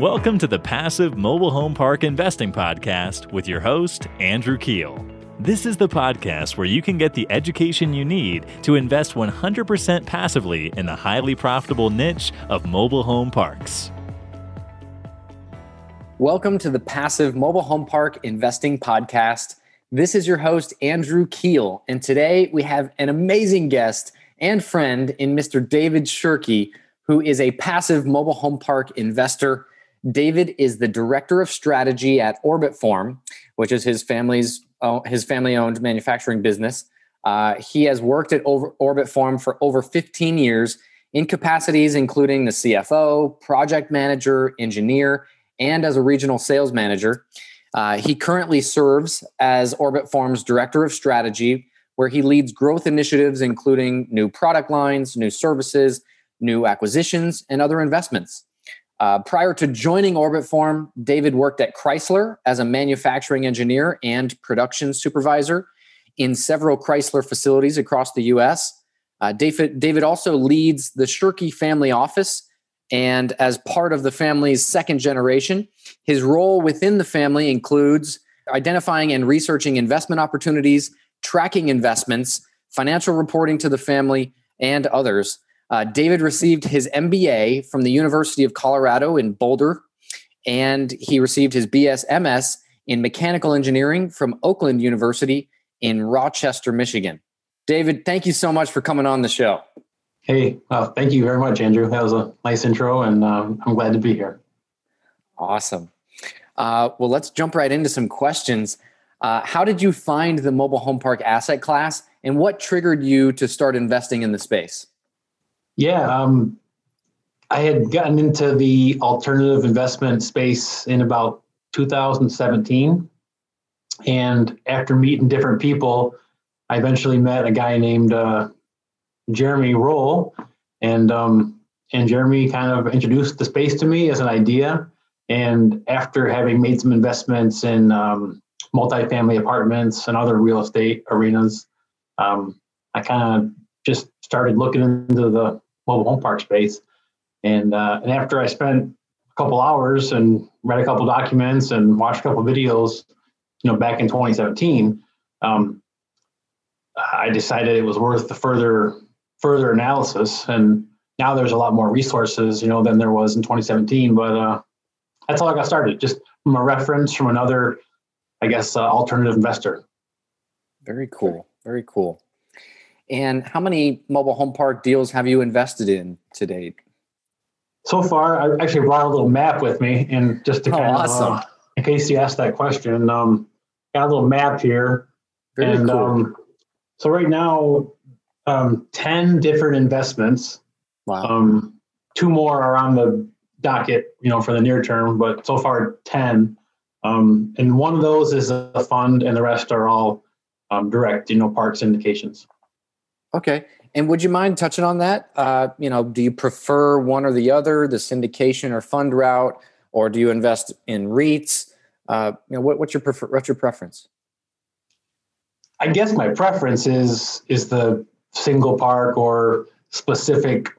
Welcome to the Passive Mobile Home Park Investing Podcast with your host, Andrew Keel. This is the podcast where you can get the education you need to invest 100% passively in the highly profitable niche of mobile home parks. Welcome to the Passive Mobile Home Park Investing Podcast. This is your host, Andrew Keel, and today we have an amazing guest and friend in Mr. David Shirky, who is a passive mobile home park investor. David is the director of strategy at Orbitform, which is his family's his family owned manufacturing business. Uh, he has worked at over, Orbitform for over 15 years in capacities including the CFO, project manager, engineer, and as a regional sales manager. Uh, he currently serves as Orbitform's director of strategy, where he leads growth initiatives including new product lines, new services, new acquisitions, and other investments. Uh, prior to joining Orbitform, David worked at Chrysler as a manufacturing engineer and production supervisor in several Chrysler facilities across the US. Uh, David, David also leads the Shirky family office. And as part of the family's second generation, his role within the family includes identifying and researching investment opportunities, tracking investments, financial reporting to the family, and others. Uh, David received his MBA from the University of Colorado in Boulder, and he received his BSMS in mechanical engineering from Oakland University in Rochester, Michigan. David, thank you so much for coming on the show. Hey, uh, thank you very much, Andrew. That was a nice intro, and um, I'm glad to be here. Awesome. Uh, well, let's jump right into some questions. Uh, how did you find the mobile home park asset class, and what triggered you to start investing in the space? Yeah, um, I had gotten into the alternative investment space in about 2017. And after meeting different people, I eventually met a guy named uh, Jeremy Roll. And, um, and Jeremy kind of introduced the space to me as an idea. And after having made some investments in um, multifamily apartments and other real estate arenas, um, I kind of just started looking into the mobile home park space. And uh, and after I spent a couple hours and read a couple documents and watched a couple videos, you know, back in 2017, um, I decided it was worth the further further analysis. And now there's a lot more resources, you know, than there was in 2017. But uh, that's how I got started, just from a reference from another, I guess, uh, alternative investor. Very cool. Very cool. And how many mobile home park deals have you invested in to date? So far, I actually brought a little map with me, and just to oh, kind awesome. of, uh, in case you asked that question, um, got a little map here. Very and cool. um, so right now, um, ten different investments. Wow. Um, two more are on the docket, you know, for the near term, but so far ten. Um, and one of those is a fund, and the rest are all um, direct, you know, park syndications. Okay. And would you mind touching on that? Uh, you know, do you prefer one or the other, the syndication or fund route, or do you invest in REITs? Uh, you know, what, what's your prefer- what's your preference? I guess my preference is is the single park or specific,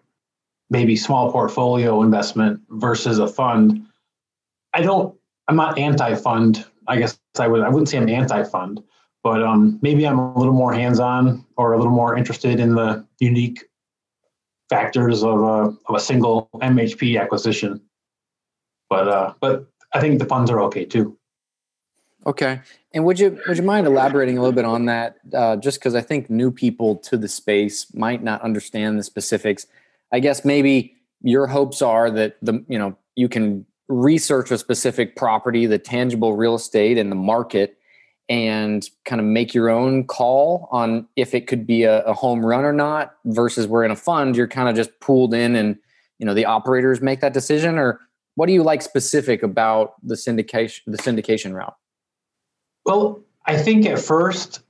maybe small portfolio investment versus a fund. I don't. I'm not anti-fund. I guess I would. I wouldn't say I'm anti-fund but um, maybe I'm a little more hands-on or a little more interested in the unique factors of a of a single MHP acquisition. But uh, but I think the funds are okay too. Okay, and would you would you mind elaborating a little bit on that? Uh, just because I think new people to the space might not understand the specifics. I guess maybe your hopes are that the you know you can research a specific property, the tangible real estate, and the market and kind of make your own call on if it could be a, a, home run or not versus we're in a fund you're kind of just pooled in and you know the operators make that decision or what do you like specific about the syndication the syndication route? Well i think at first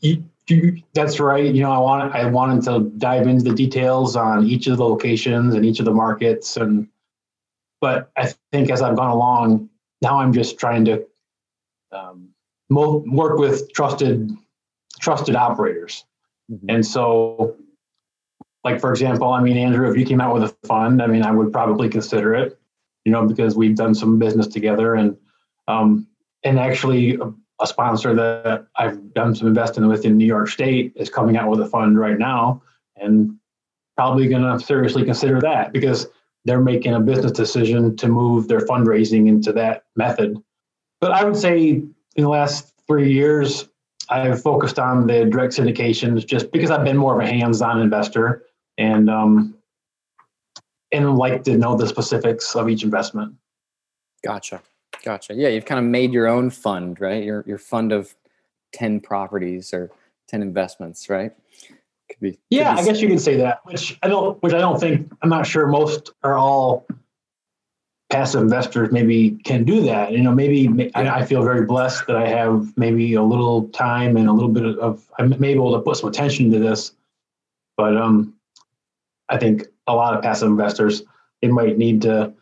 you, you, that's right you know i want i wanted to dive into the details on each of the locations and each of the markets and but i think as i've gone along now i'm just trying to um, work with trusted trusted operators. Mm-hmm. And so, like for example, I mean, Andrew, if you came out with a fund, I mean, I would probably consider it. you know, because we've done some business together and um, and actually a, a sponsor that I've done some investing with in New York State is coming out with a fund right now and probably going to seriously consider that because they're making a business decision to move their fundraising into that method. But I would say in the last three years, I've focused on the direct syndications just because I've been more of a hands-on investor and um, and like to know the specifics of each investment. Gotcha, gotcha. Yeah, you've kind of made your own fund, right? Your your fund of ten properties or ten investments, right? Could be. Could yeah, be I guess you could say that. Which I don't. Which I don't think. I'm not sure most are all passive investors maybe can do that. You know, maybe I, feel very blessed that I have maybe a little time and a little bit of I'm able to put some attention to this. But um, I think a lot of passive investors they might need to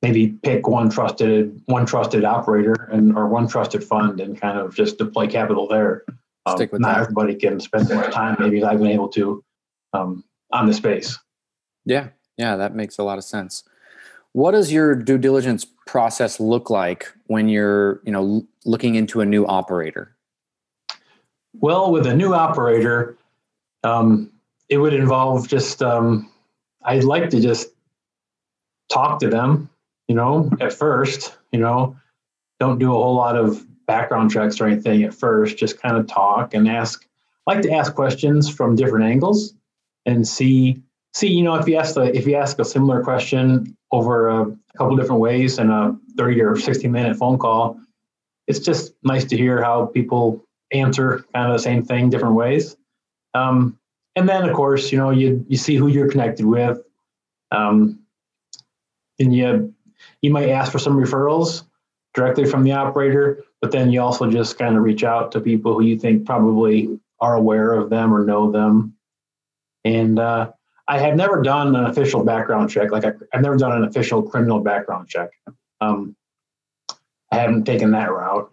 maybe pick one trusted one trusted operator and or one trusted fund and kind of just deploy capital there. Um, Stick with not that. everybody can spend much time maybe as I've been able to um, on the space. Yeah, yeah, that makes a lot of sense. What does your due diligence process look like when you're, you know, looking into a new operator? Well, with a new operator, um, it would involve just um, I'd like to just talk to them, you know, at first, you know, don't do a whole lot of background checks or anything at first, just kind of talk and ask I like to ask questions from different angles and see see, you know, if you ask the if you ask a similar question over a, couple different ways in a 30 or 60 minute phone call, it's just nice to hear how people answer kind of the same thing different ways. Um, and then of course, you know, you you see who you're connected with. Um, and you you might ask for some referrals directly from the operator, but then you also just kind of reach out to people who you think probably are aware of them or know them. And uh, I have never done an official background check. Like I, have never done an official criminal background check. Um, I haven't taken that route.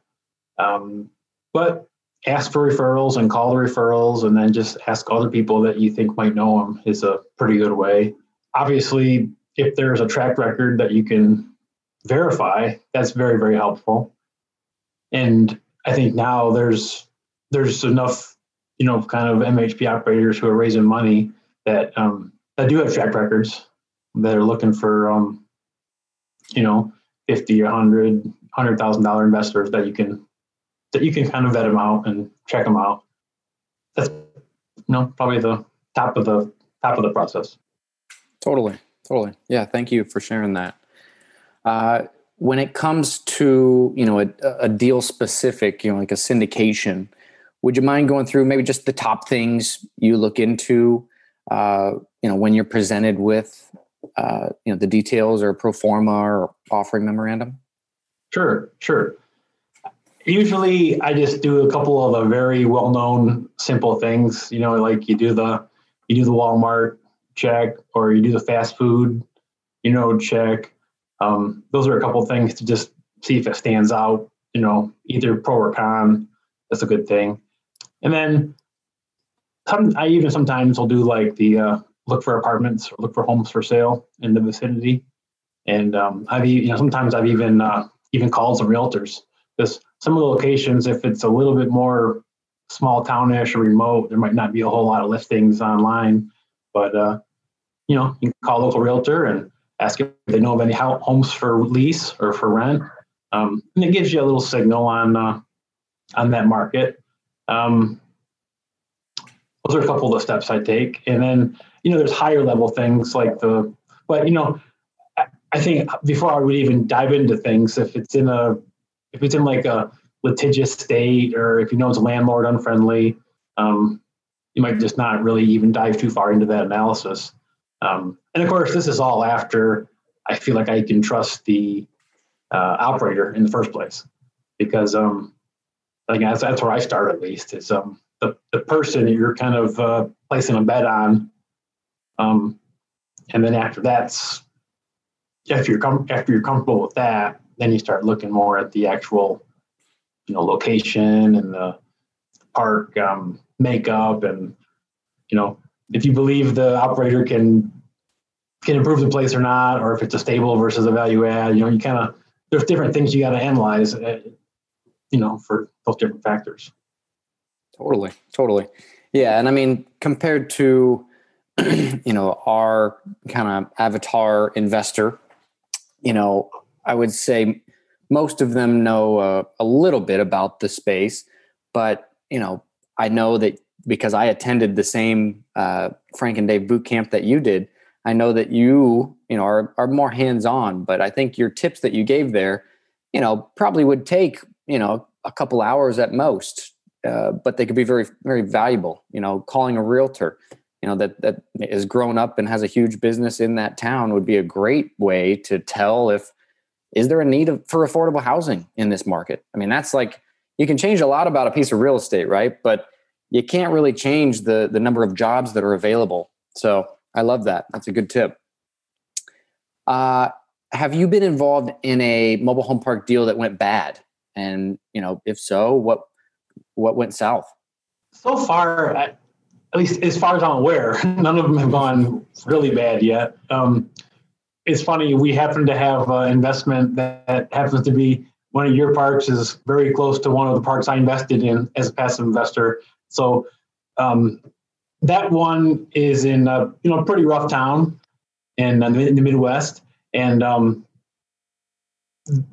Um, but ask for referrals and call the referrals, and then just ask other people that you think might know them is a pretty good way. Obviously, if there's a track record that you can verify, that's very very helpful. And I think now there's there's enough, you know, kind of MHP operators who are raising money that um, that do have track records that are looking for um, you know 50 100 hundred thousand dollar investors that you can that you can kind of vet them out and check them out. That's you know probably the top of the top of the process. Totally totally. Yeah thank you for sharing that. Uh, when it comes to you know a, a deal specific you know like a syndication would you mind going through maybe just the top things you look into uh, you know when you're presented with uh, you know the details or pro forma or offering memorandum? Sure, sure. Usually, I just do a couple of the very well-known, simple things. You know, like you do the you do the Walmart check, or you do the fast food, you know, check. Um, those are a couple things to just see if it stands out. You know, either pro or con. That's a good thing. And then some, I even sometimes will do like the uh, look for apartments or look for homes for sale in the vicinity. And um, I've you know sometimes I've even uh, even called some realtors because some of the locations, if it's a little bit more small townish or remote, there might not be a whole lot of listings online. But uh, you know, you can call a local realtor and ask if they know of any homes for lease or for rent, um, and it gives you a little signal on uh, on that market. Um, those are a couple of the steps I take. And then, you know, there's higher level things like the, but, you know, I think before I would even dive into things, if it's in a, if it's in like a litigious state or if you know it's landlord unfriendly, um, you might just not really even dive too far into that analysis. Um, and of course, this is all after I feel like I can trust the uh, operator in the first place, because um, I think that's, that's where I start at least. Is um, the, the person you're kind of uh, placing a bet on. Um, and then after that's after you're com- after you're comfortable with that, then you start looking more at the actual, you know, location and the park um, makeup, and you know, if you believe the operator can can improve the place or not, or if it's a stable versus a value add. You know, you kind of there's different things you got to analyze. Uh, you know, for those different factors. Totally, totally, yeah. And I mean, compared to you know our kind of avatar investor, you know, I would say most of them know uh, a little bit about the space, but you know, I know that because I attended the same uh, Frank and Dave boot camp that you did. I know that you, you know, are are more hands on, but I think your tips that you gave there, you know, probably would take you know a couple hours at most, uh, but they could be very very valuable. You know, calling a realtor, you know, that that is grown up and has a huge business in that town would be a great way to tell if is there a need for affordable housing in this market. I mean, that's like you can change a lot about a piece of real estate, right? But you can't really change the the number of jobs that are available. So I love that. That's a good tip. Uh, have you been involved in a mobile home park deal that went bad? And you know, if so, what what went south? So far, at least as far as I'm aware, none of them have gone really bad yet. Um, it's funny. We happen to have an investment that happens to be one of your parks is very close to one of the parks I invested in as a passive investor. So um, that one is in a you know pretty rough town in, in the Midwest, and um,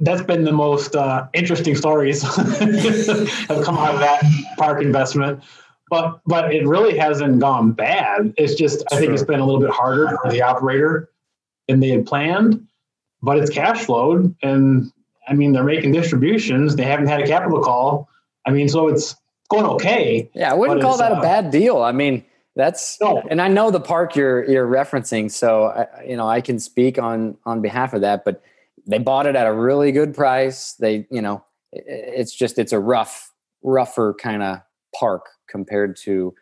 that's been the most uh, interesting stories have come out of that park investment. But but it really hasn't gone bad. It's just I think it's been a little bit harder for the operator than they had planned. But it's cash flowed, and I mean they're making distributions. They haven't had a capital call. I mean, so it's going okay. Yeah, I wouldn't call that uh, a bad deal. I mean, that's no. and I know the park you're you're referencing, so I, you know I can speak on on behalf of that. But they bought it at a really good price. They, you know, it's just it's a rough, rougher kind of park compared to,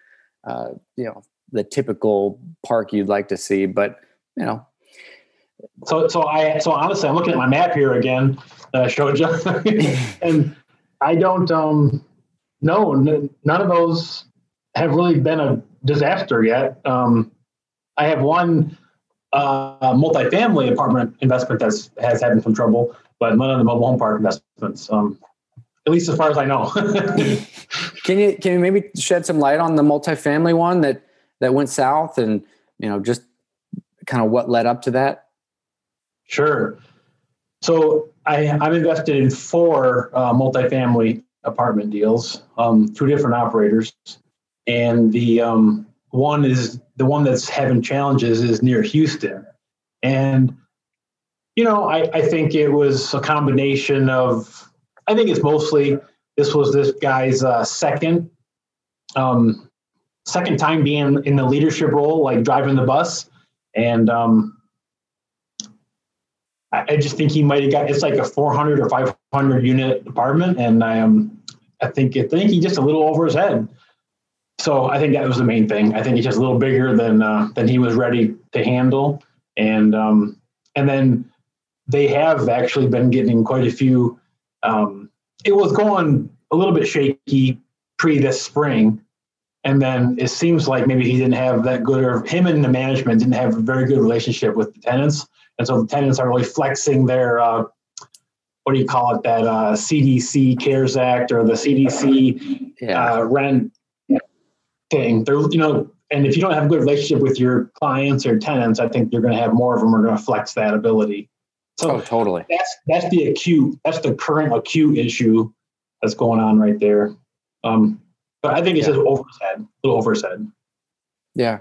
uh, you know, the typical park you'd like to see. But you know, so so I so honestly, I'm looking at my map here again that I showed you, and I don't um no, n- none of those have really been a disaster yet. Um, I have one uh, multifamily apartment investment that has had some trouble, but none of the mobile home park investments, um, at least as far as I know. can you can you maybe shed some light on the multifamily one that that went south, and you know just kind of what led up to that? Sure. So I, I'm invested in four uh, multifamily apartment deals, um, two different operators, and the um, one is the one that's having challenges is near Houston, and you know I, I think it was a combination of I think it's mostly this was this guy's uh, second um, second time being in the leadership role, like driving the bus, and um, I, I just think he might have got it's like a 400 or 500 unit apartment, and I am I think I think he just a little over his head. So I think that was the main thing. I think he's just a little bigger than uh, than he was ready to handle, and um, and then they have actually been getting quite a few. Um, it was going a little bit shaky pre this spring, and then it seems like maybe he didn't have that good, or him and the management didn't have a very good relationship with the tenants, and so the tenants are really flexing their uh, what do you call it that uh, CDC CARES Act or the CDC yeah. uh, rent thing. They're you know, and if you don't have a good relationship with your clients or tenants, I think you're going to have more of them are going to flex that ability. So oh, totally. That's that's the acute. That's the current acute issue that's going on right there. Um, but I think it's yeah. just oversaid, a little oversaid. Yeah.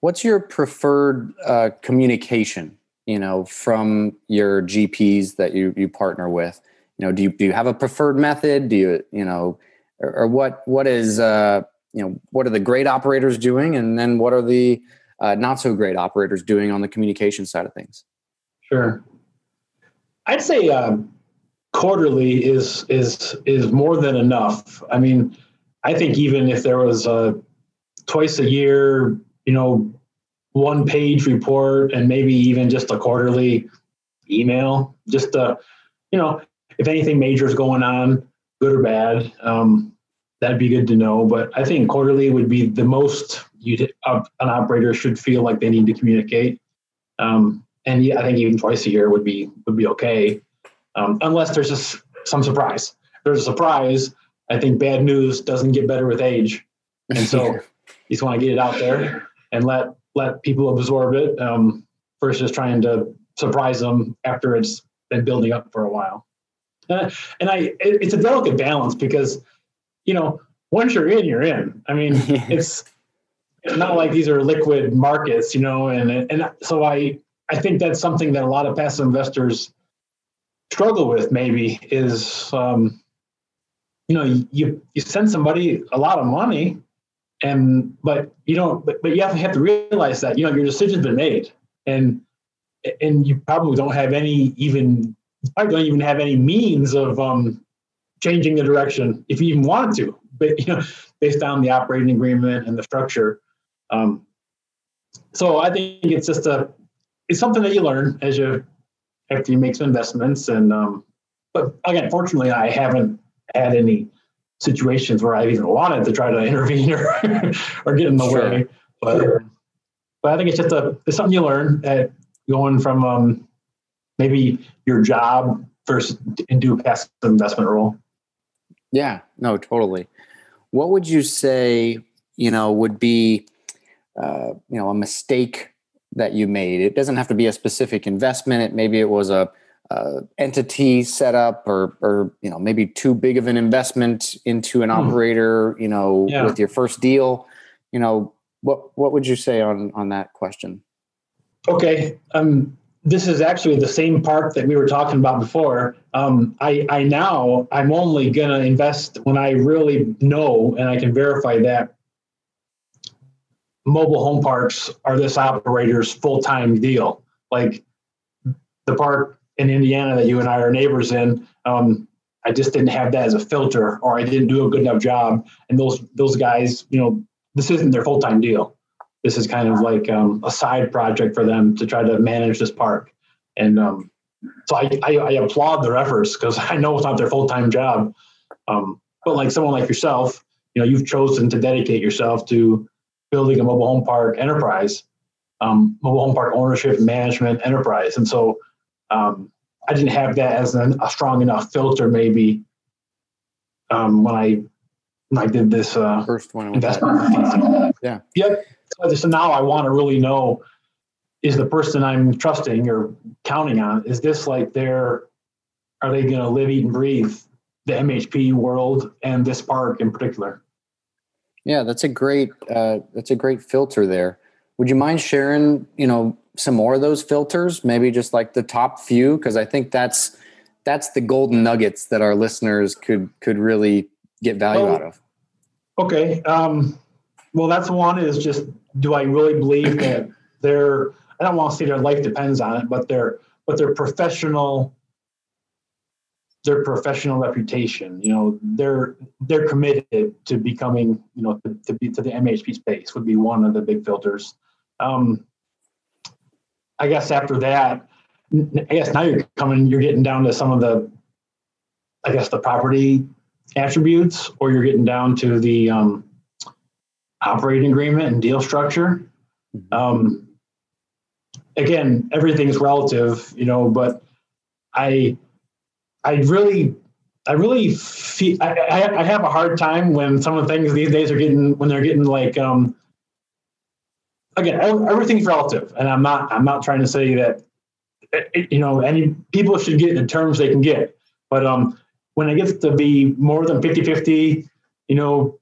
What's your preferred uh, communication you know, from your GPs that you you partner with? You know, do you do you have a preferred method? Do you you know, or, or what what is uh, you know what are the great operators doing, and then what are the uh, not so great operators doing on the communication side of things? Sure, I'd say um, quarterly is is is more than enough. I mean, I think even if there was a twice a year, you know, one page report and maybe even just a quarterly email, just to, you know, if anything major is going on, good or bad, um, that'd be good to know. But I think quarterly would be the most you uh, an operator should feel like they need to communicate. Um, and yeah, I think even twice a year would be would be okay, um, unless there's just some surprise. If there's a surprise. I think bad news doesn't get better with age, and so you just want to get it out there and let let people absorb it um, versus trying to surprise them after it's been building up for a while. Uh, and I, it, it's a delicate balance because, you know, once you're in, you're in. I mean, it's it's not like these are liquid markets, you know, and and so I I think that's something that a lot of passive investors struggle with. Maybe is um, you know you you send somebody a lot of money, and but you don't but, but you have to have to realize that you know your decision's been made, and and you probably don't have any even I don't even have any means of um, changing the direction if you even wanted to. But you know, based on the operating agreement and the structure. Um, so I think it's just a it's something that you learn as you after you make some investments. And um, but again, fortunately, I haven't had any situations where I've even wanted to try to intervene or or get in the sure. way. But but I think it's just a it's something you learn at going from um, maybe your job versus into a passive investment role. Yeah, no, totally. What would you say, you know, would be, uh, you know, a mistake that you made? It doesn't have to be a specific investment. It maybe it was a, a entity setup, or, or you know, maybe too big of an investment into an hmm. operator. You know, yeah. with your first deal. You know, what what would you say on on that question? Okay, um, this is actually the same part that we were talking about before. Um, I, I now I'm only gonna invest when I really know and I can verify that mobile home parks are this operator's full time deal. Like the park in Indiana that you and I are neighbors in, um, I just didn't have that as a filter, or I didn't do a good enough job. And those those guys, you know, this isn't their full time deal this is kind of like um, a side project for them to try to manage this park. And um, so I, I, I, applaud their efforts because I know it's not their full time job. Um, but like someone like yourself, you know, you've chosen to dedicate yourself to building a mobile home park enterprise, um, mobile home park ownership management enterprise. And so um, I didn't have that as an, a strong enough filter, maybe um, when I when I did this uh, first one investment. Yeah. Yep so now I want to really know is the person I'm trusting or counting on, is this like their, are they going to live, eat, and breathe the MHP world and this park in particular? Yeah, that's a great, uh, that's a great filter there. Would you mind sharing, you know, some more of those filters? Maybe just like the top few, because I think that's that's the golden nuggets that our listeners could could really get value well, out of. Okay. Um, well, that's one is just do I really believe that their I don't want to say their life depends on it, but their but their professional their professional reputation, you know, they're they're committed to becoming, you know, to, to be to the MHP space would be one of the big filters. Um, I guess after that, I guess now you're coming, you're getting down to some of the, I guess the property attributes, or you're getting down to the um, operating agreement and deal structure. Mm-hmm. Um, again, everything's relative, you know, but I, I really, I really feel, I, I, I have a hard time when some of the things these days are getting, when they're getting like, um, again, everything's relative. And I'm not, I'm not trying to say that, you know, any people should get the terms they can get, but, um, when it gets to be more than 50, 50, you know,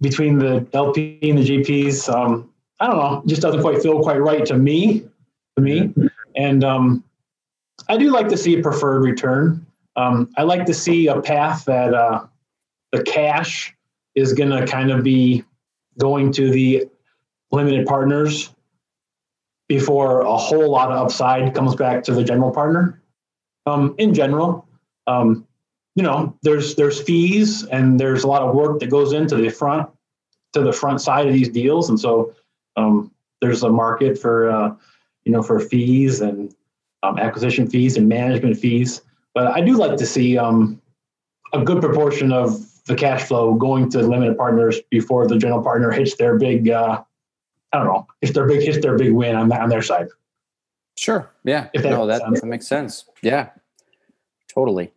between the LP and the GPs. Um, I don't know, just doesn't quite feel quite right to me. To me, and um, I do like to see a preferred return. Um, I like to see a path that uh, the cash is going to kind of be going to the limited partners before a whole lot of upside comes back to the general partner. Um, in general, um, you know, there's there's fees and there's a lot of work that goes into the front to the front side of these deals, and so um, there's a market for uh, you know for fees and um, acquisition fees and management fees. But I do like to see um, a good proportion of the cash flow going to limited partners before the general partner hits their big uh, I don't know if their big hits their big win on on their side. Sure. Yeah. If that no, that, that makes sense. Yeah. Totally.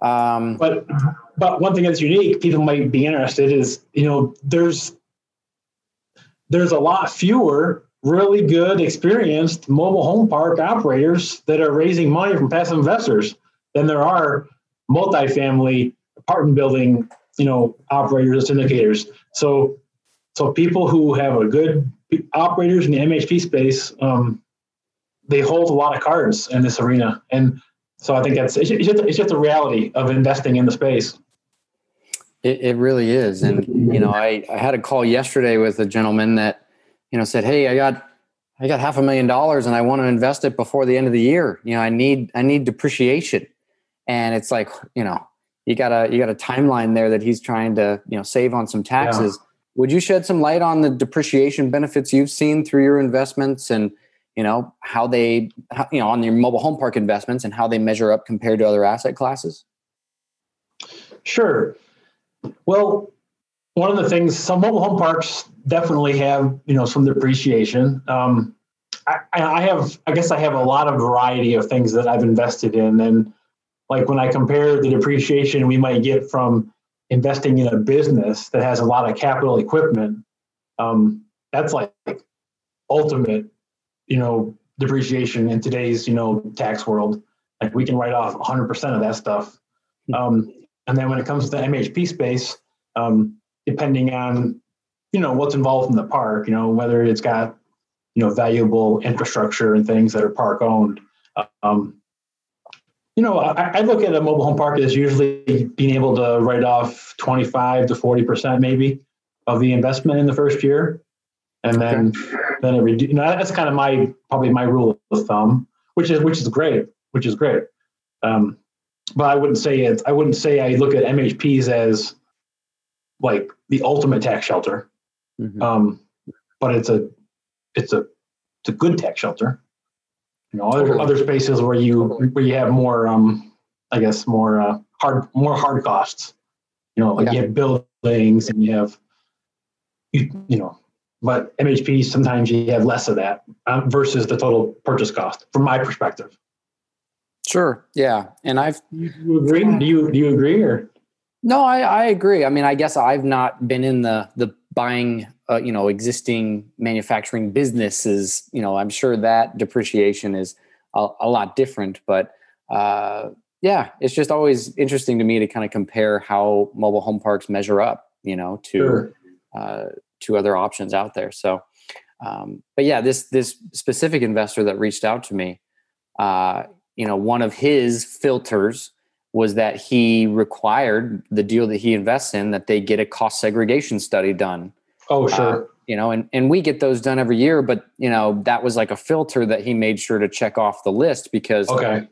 Um, but but one thing that's unique, people might be interested is you know there's there's a lot fewer really good, experienced mobile home park operators that are raising money from passive investors than there are multifamily apartment building, you know, operators and syndicators. So, so people who have a good operators in the MHP space, um, they hold a lot of cards in this arena, and so I think that's it's just, it's just a reality of investing in the space. It, it really is, and you know, I, I had a call yesterday with a gentleman that you know said, "Hey, I got I got half a million dollars and I want to invest it before the end of the year. You know, I need I need depreciation." And it's like, you know, you got a you got a timeline there that he's trying to, you know, save on some taxes. Yeah. Would you shed some light on the depreciation benefits you've seen through your investments and, you know, how they how, you know, on your mobile home park investments and how they measure up compared to other asset classes? Sure. Well, one of the things some mobile home parks definitely have you know some depreciation. Um, I, I, have i guess i have a lot of variety of things that i've invested in. And like when i compare the depreciation we might get from investing in a business that has a lot of capital equipment um, that's like ultimate you know depreciation in today's you know tax world. Like we can write off 100% of that stuff. Hmm. um, and then when it comes to the mhp space um, depending on you know what's involved in the park you know whether it's got you know valuable infrastructure and things that are park owned um, you know I, I, look at a mobile home park as usually being able to write off 25 to 40 percent maybe of the investment in the first year. And then okay. then it redu- you know that's kind of my probably my rule of thumb which is which is great which is great. Um, but i wouldn't say it i wouldn't say i look at mhps as like the ultimate tax shelter. Mm-hmm. Um, but it's a it's a it's a good tax shelter. You know, other other spaces where you where you have more um I guess more uh, hard more hard costs. You know, like yeah. you have buildings and you have you, you know, but MHP sometimes you have less of that uh, versus the total purchase cost from my perspective. Sure. Yeah. And I've Do you agree? Do you do you agree or no, I, I agree. I mean, I guess I've not been in the the buying, uh, you know, existing manufacturing businesses. You know, I'm sure that depreciation is a, a lot different, but uh, yeah, it's just always interesting to me to kind of compare how mobile home parks measure up, you know, to sure. uh, to other options out there. So, um, but yeah, this this specific investor that reached out to me, uh, you know, one of his filters was that he required the deal that he invests in that they get a cost segregation study done. Oh, uh, sure. Uh, you know, and, and we get those done every year, but you know, that was like a filter that he made sure to check off the list because okay.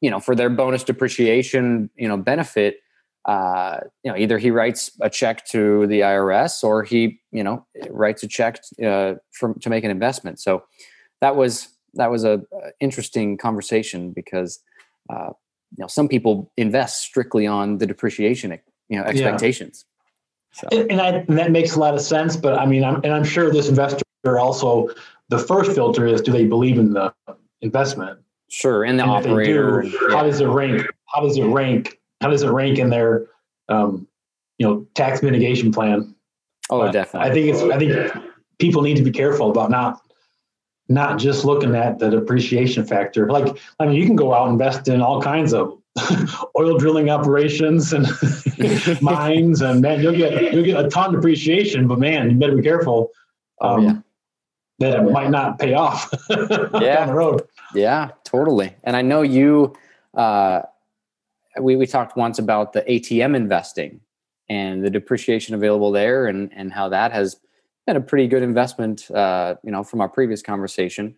you know, for their bonus depreciation, you know, benefit, uh, you know, either he writes a check to the IRS or he, you know, writes a check uh, from to make an investment. So that was that was a, a interesting conversation because uh, you know some people invest strictly on the depreciation you know expectations yeah. so. and, I, and that makes a lot of sense but i mean I'm, and i'm sure this investor also the first filter is do they believe in the investment sure and the and operator do, yeah. how does it rank how does it rank how does it rank in their um, you know tax mitigation plan oh but definitely i think it's i think people need to be careful about not not just looking at the depreciation factor. Like, I mean, you can go out and invest in all kinds of oil drilling operations and mines, and man, you'll get you'll get a ton of depreciation. But man, you better be careful um, oh, yeah. that it might not pay off yeah. down the road. Yeah, totally. And I know you. Uh, we we talked once about the ATM investing and the depreciation available there, and and how that has had a pretty good investment, uh, you know, from our previous conversation.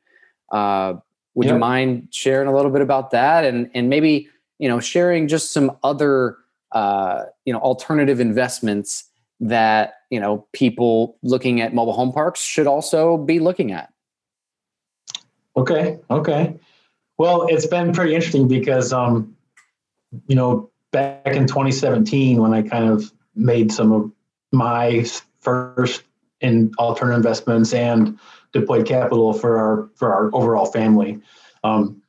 Uh, would yep. you mind sharing a little bit about that, and and maybe you know sharing just some other uh, you know alternative investments that you know people looking at mobile home parks should also be looking at? Okay, okay. Well, it's been pretty interesting because um, you know back in 2017 when I kind of made some of my first in alternative investments and deployed capital for our for our overall family. Um,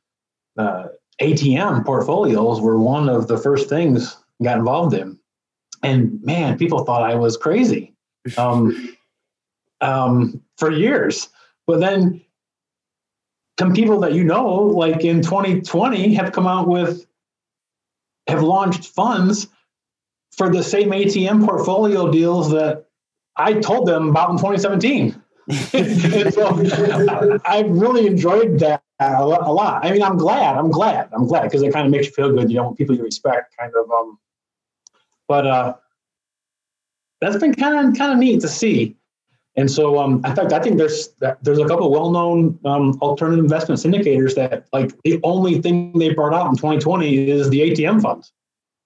uh, ATM portfolios were one of the first things I got involved in, and man, people thought I was crazy um, um, for years. But then, some people that you know, like in 2020, have come out with have launched funds for the same ATM portfolio deals that I told them about in 2017. so I, really enjoyed that a lot. I mean, I'm glad. I'm glad. I'm glad because it kind of makes you feel good. You know, people you respect, kind of. Um, but uh, that's been kind of kind of neat to see. And so, um, in fact, I think there's there's a couple well-known um, alternative investment syndicators that like the only thing they brought out in 2020 is the ATM funds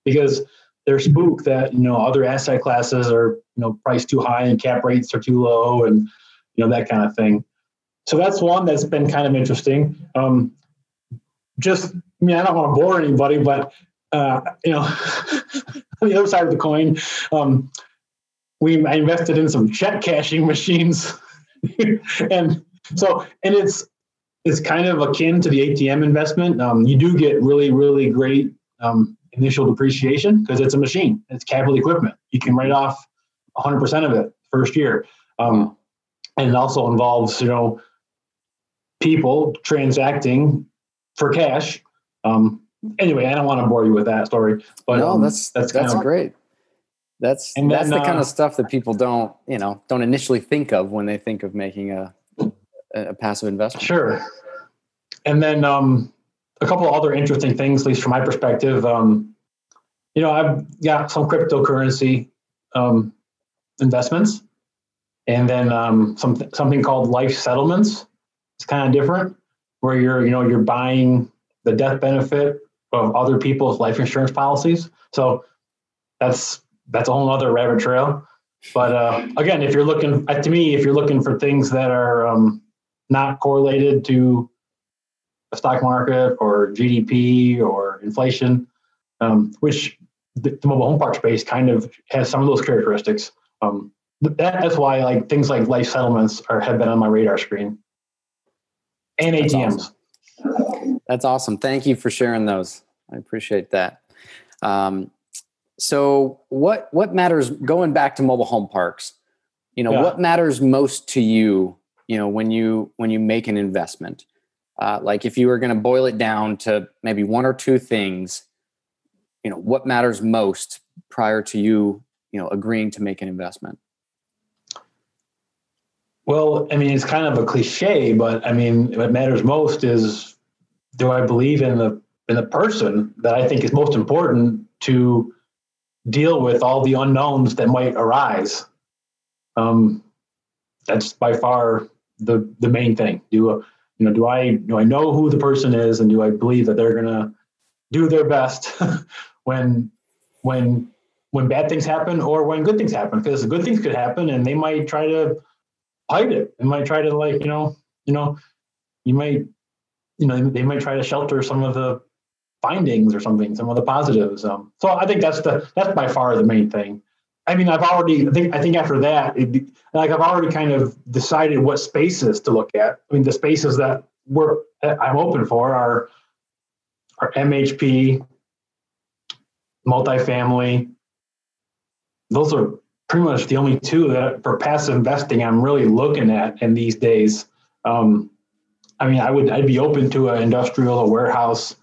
because they're spooked that you know other asset classes are you know priced too high and cap rates are too low and you know that kind of thing. So that's one that's been kind of interesting. Um, just I mean I don't want to bore anybody, but uh, you know on the other side of the coin, um, we I invested in some check cashing machines, and so and it's it's kind of akin to the ATM investment. Um, you do get really really great um, initial depreciation because it's a machine. It's capital equipment. You can write off 100% of it first year. Um, and it also involves, you know, people transacting for cash. Um, anyway, I don't want to bore you with that story, but no, um, that's that's that's great. That's and that's then, the kind uh, of stuff that people don't, you know, don't initially think of when they think of making a a passive investment. Sure. And then um, a couple of other interesting things, at least from my perspective. Um, you know, I've got some cryptocurrency um, investments, and then um, some something called life settlements. It's kind of different, where you're you know you're buying the death benefit of other people's life insurance policies. So that's that's a whole other rabbit trail. But uh, again, if you're looking to me, if you're looking for things that are um, not correlated to the stock market or GDP or inflation, um, which the, the, mobile home park space kind of has some of those characteristics. Um, that, that's why like things like life settlements are have been on my radar screen and that's ATMs. Awesome. That's awesome. Thank you for sharing those. I appreciate that. Um, so what what matters going back to mobile home parks? You know, yeah. what matters most to you, you know, when you when you make an investment? Uh, like if you were going to boil it down to maybe one or two things, you know, what matters most prior to you, you know, agreeing to make an investment? Well, I mean, it's kind of a cliche, but I mean, what matters most is do I believe in the in the person that I think is most important to deal with all the unknowns that might arise. Um, that's by far the the main thing. Do you know, do I do I know who the person is, and do I believe that they're gonna do their best when when when bad things happen or when good things happen? Because good things could happen, and they might try to hide it. They might try to like you know you know you might you know they might try to shelter some of the findings or something, some of the positives. Um, so I think that's the that's by far the main thing. I mean, I've already, I think, I think after that, it, like I've already kind of decided what spaces to look at. I mean, the spaces that we're I'm open for are are MHP, multifamily. Those are pretty much the only two that for passive investing I'm really looking at in these days. Um, I mean, I would I'd be open to an industrial or warehouse,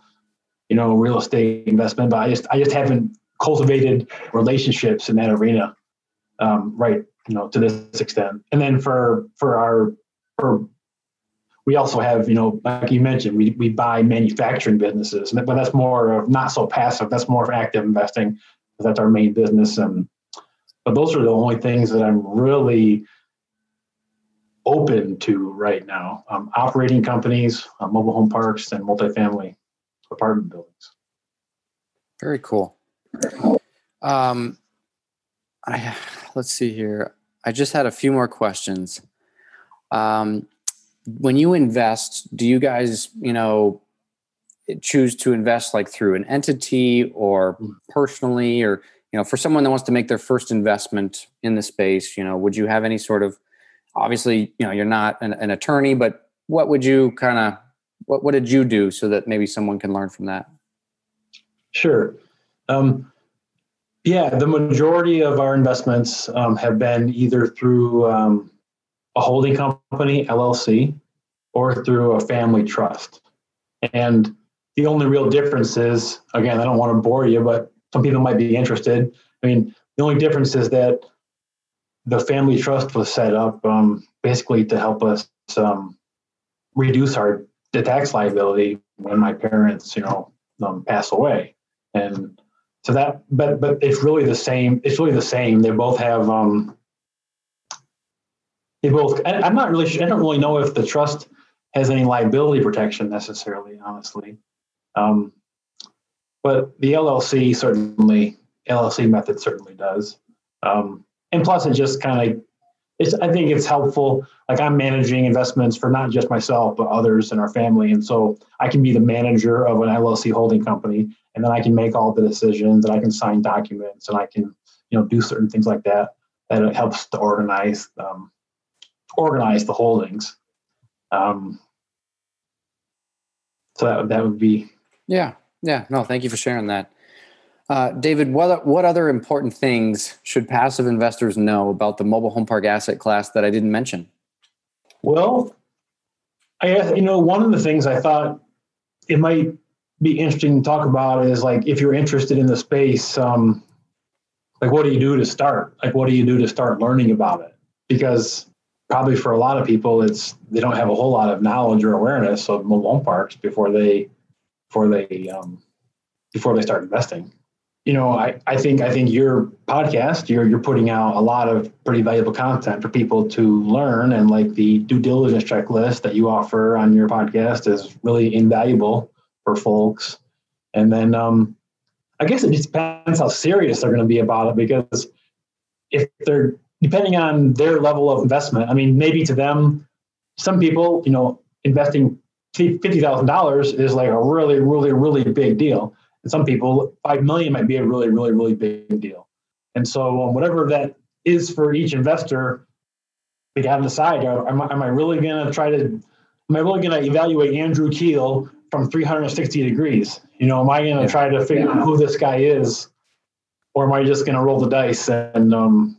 you know, real estate investment, but I just I just haven't cultivated relationships in that arena, um, right? You know, to this extent. And then for for our for we also have, you know, like you mentioned, we, we buy manufacturing businesses, but that's more of not so passive. That's more of active investing. That's our main business. And but those are the only things that I'm really open to right now. Um, operating companies, uh, mobile home parks, and multifamily apartment buildings. Very cool. Um, I let's see here. I just had a few more questions. Um, when you invest, do you guys, you know, choose to invest like through an entity or personally, or you know, for someone that wants to make their first investment in the space, you know, would you have any sort of obviously, you know, you're not an, an attorney, but what would you kind of what what did you do so that maybe someone can learn from that? Sure. Um, yeah, the majority of our investments um, have been either through um, a holding company, LLC, or through a family trust. And the only real difference is, again, I don't want to bore you, but some people might be interested. I mean, the only difference is that the family trust was set up um, basically to help us um, reduce our the tax liability when my parents, you know, um, pass away. And so that, but but it's really the same. It's really the same. They both have. Um, they both. I, I'm not really. Sure, I don't really know if the trust has any liability protection necessarily. Honestly, um, but the LLC certainly LLC method certainly does. Um, and plus, it just kind of it's. I think it's helpful. Like I'm managing investments for not just myself but others in our family, and so I can be the manager of an LLC holding company and then I can make all the decisions and I can sign documents and I can you know do certain things like that that it helps to organize um, organize the holdings. Um, so that that would be yeah yeah no thank you for sharing that. Uh, David, what what other important things should passive investors know about the mobile home park asset class that I didn't mention? Well, I you know one of the things I thought it might be interesting to talk about is like if you're interested in the space, um, like what do you do to start? Like what do you do to start learning about it? Because probably for a lot of people, it's they don't have a whole lot of knowledge or awareness of home parks before they before they um, before they start investing. You know, I, I think I think your podcast you're you're putting out a lot of pretty valuable content for people to learn, and like the due diligence checklist that you offer on your podcast is really invaluable for folks. And then um, I guess it just depends how serious they're going to be about it because if they're depending on their level of investment, I mean, maybe to them, some people, you know, investing fifty thousand dollars is like a really, really, really big deal. And some people, five million might be a really, really, really big deal. And so, um, whatever that is for each investor, we got to decide: am, am I really going to try to? Am I really going to evaluate Andrew Keel from 360 degrees. You know, am I going to yeah. try to figure out who this guy is, or am I just going to roll the dice? And um,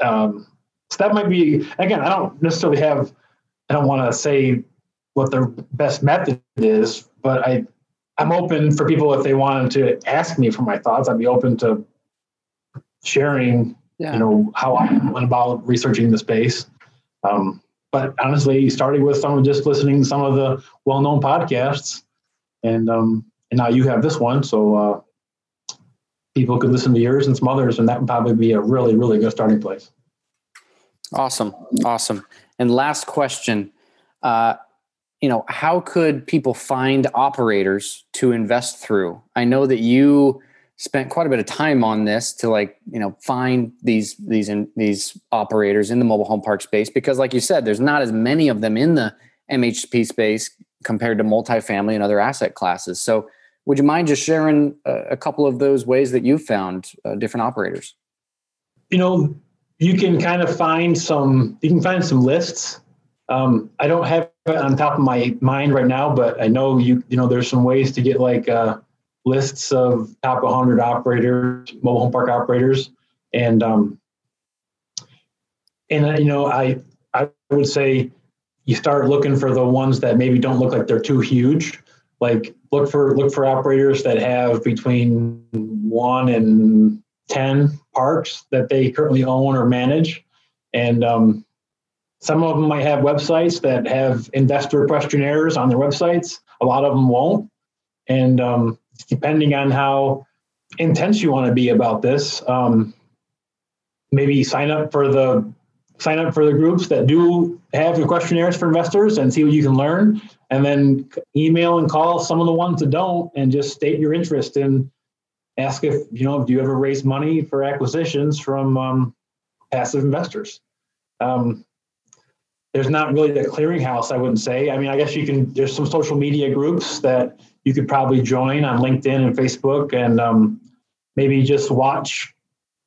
um, so that might be again. I don't necessarily have. I don't want to say what the best method is, but I I'm open for people if they wanted to ask me for my thoughts. I'd be open to sharing. Yeah. You know how I went about researching the space. Um, but honestly, starting with some just listening to some of the well-known podcasts, and um, and now you have this one, so uh, people could listen to yours and some others, and that would probably be a really, really good starting place. Awesome, awesome. And last question, uh, you know, how could people find operators to invest through? I know that you spent quite a bit of time on this to like you know find these these in, these operators in the mobile home park space because like you said there's not as many of them in the MHP space compared to multifamily and other asset classes. So would you mind just sharing a, a couple of those ways that you found uh, different operators? You know you can kind of find some you can find some lists. Um, i don't have it on top of my mind right now but i know you you know there's some ways to get like uh, lists of top 100 operators, mobile home park operators, and um, and you know I I would say you start looking for the ones that maybe don't look like they're too huge. Like look for look for operators that have between one and ten parks that they currently own or manage, and um, some of them might have websites that have investor questionnaires on their websites. A lot of them won't, and um, depending on how intense you want to be about this, um, maybe sign up for the sign up for the groups that do have the questionnaires for investors and see what you can learn. And then email and call some of the ones that don't and just state your interest and ask if you know do you ever raise money for acquisitions from um, passive investors? Um, there's not really a clearinghouse i wouldn't say. I mean i guess you can there's some social media groups that you could probably join on LinkedIn and Facebook and um, maybe just watch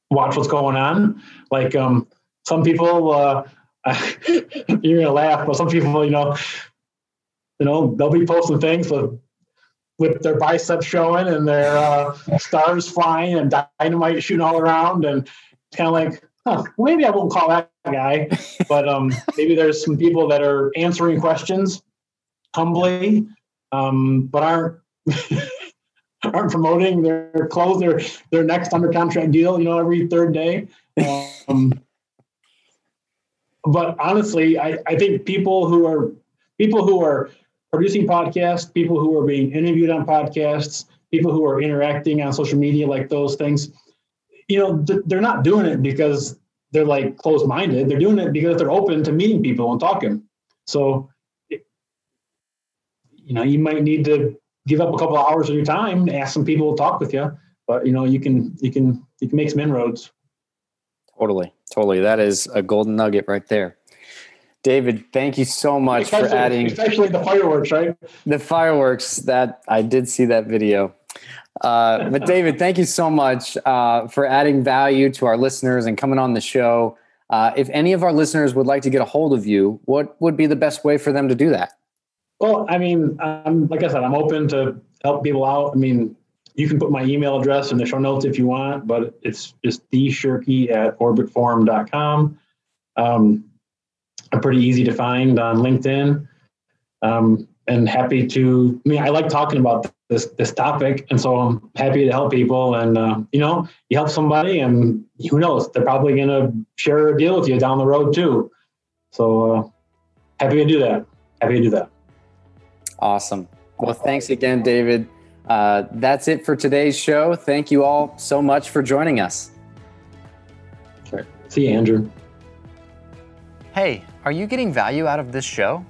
watch what's going on. Like um, some people uh, you're gonna laugh, but some people, you know, you know, they'll be posting things with with their biceps showing and their uh, stars flying and dynamite shooting all around, and kind of like, huh, maybe I won't call that guy, but um, maybe there's some people that are answering questions humbly, um, but aren't. aren't promoting their clothes, their their next under contract deal, you know, every third day. Um, but honestly, I, I think people who are people who are producing podcasts, people who are being interviewed on podcasts, people who are interacting on social media, like those things, you know, th- they're not doing it because they're like closed minded. They're doing it because they're open to meeting people and talking. So, you know, you might need to give up a couple of hours of your time, ask some people to talk with you, but you know, you can you can you can make some inroads. Totally, totally. That is a golden nugget right there. David, thank you so much especially, for adding, especially the fireworks, right? The fireworks. That I did see that video. Uh, but David, thank you so much uh, for adding value to our listeners and coming on the show. Uh, if any of our listeners would like to get a hold of you, what would be the best way for them to do that? Well, I mean, um, like I said, I'm open to help people out. I mean, you can put my email address in the show notes if you want, but it's just dshirky at orbitform.com. Um, I'm pretty easy to find on LinkedIn. Um, and happy to, I mean, I like talking about this, this topic. And so I'm happy to help people. And, uh, you know, you help somebody and who knows, they're probably going to share a deal with you down the road too. So uh, happy to do that. Happy to do that. Awesome. Well, thanks again, David. Uh, that's it for today's show. Thank you all so much for joining us. Right. See you, Andrew. Hey, are you getting value out of this show?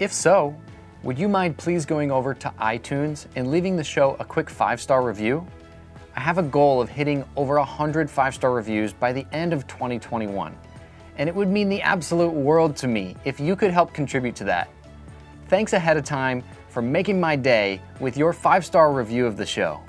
If so, would you mind please going over to iTunes and leaving the show a quick five star review? I have a goal of hitting over 100 five star reviews by the end of 2021, and it would mean the absolute world to me if you could help contribute to that. Thanks ahead of time for making my day with your five star review of the show.